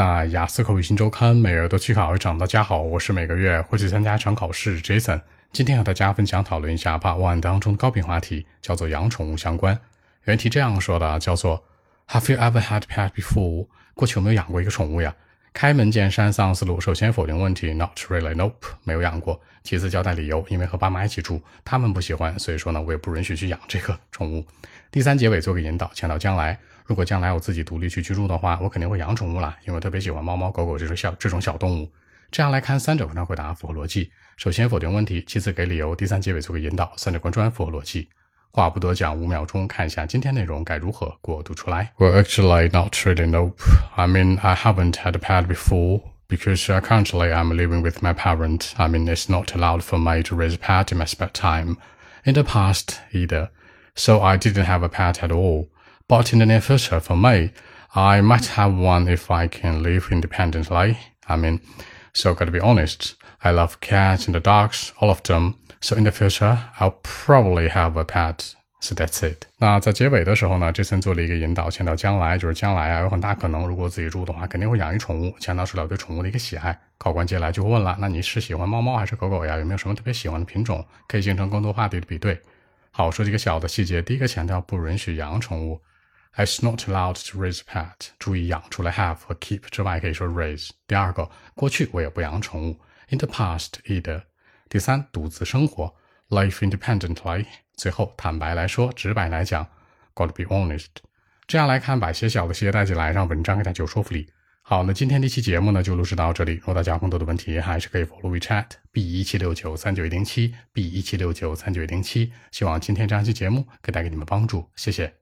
那雅思口语新周刊每日都去考一场，大家好，我是每个月会去参加一场考试 Jason。今天和大家分享讨论一下 Part One 当中的高频话题，叫做养宠物相关。原题这样说的，叫做 Have you ever had pet before？过去有没有养过一个宠物呀？开门见山丧思路，首先否定问题，Not really，Nope，没有养过。其次交代理由，因为和爸妈一起住，他们不喜欢，所以说呢，我也不允许去养这个宠物。第三结尾做个引导，强调将来。如果将来我自己独立去居住的话，我肯定会养宠物啦，因为我特别喜欢猫猫狗狗这种小这种小动物。这样来看，三者文章回答符合逻辑。首先否定问题，其次给理由，第三结尾做个引导，三者贯穿符合逻辑。话不多讲，五秒钟看一下今天内容该如何给我读出来。Well, actually, not really. Nope. I mean, I haven't had a pet before because currently I'm living with my parents. I mean, it's not allowed for me to raise a pet in my spare time. In the past, either. So I didn't have a pet at all. But in the near future, for me, I might have one if I can live independently. I mean, so gotta be honest, I love cats and the dogs, all of them. So in the future, I'll probably have a pet. So that's it. 那在结尾的时候呢，这森做了一个引导，强调将来就是将来啊，有很大可能，如果自己住的话，肯定会养一宠物，强调出了对宠物的一个喜爱。考官接下来就会问了，那你是喜欢猫猫还是狗狗呀？有没有什么特别喜欢的品种？可以形成更多话题的比对。好，说几个小的细节。第一个强调不允许养宠物。It's not allowed to raise a pet。注意养，除了 have 和 keep 之外，可以说 raise。第二个，过去我也不养宠物。In the past, either。第三，独自生活 life independently。最后，坦白来说，直白来讲，got to be honest。这样来看，把些小的细节带进来，让文章更加具有说服力。好，那今天这期节目呢，就录制到这里。如果大家有更多的问题，还是可以 follow WeChat B 一七六九三九一零七 B 一七六九三九一零七。希望今天这样期节目可以带给你们帮助，谢谢。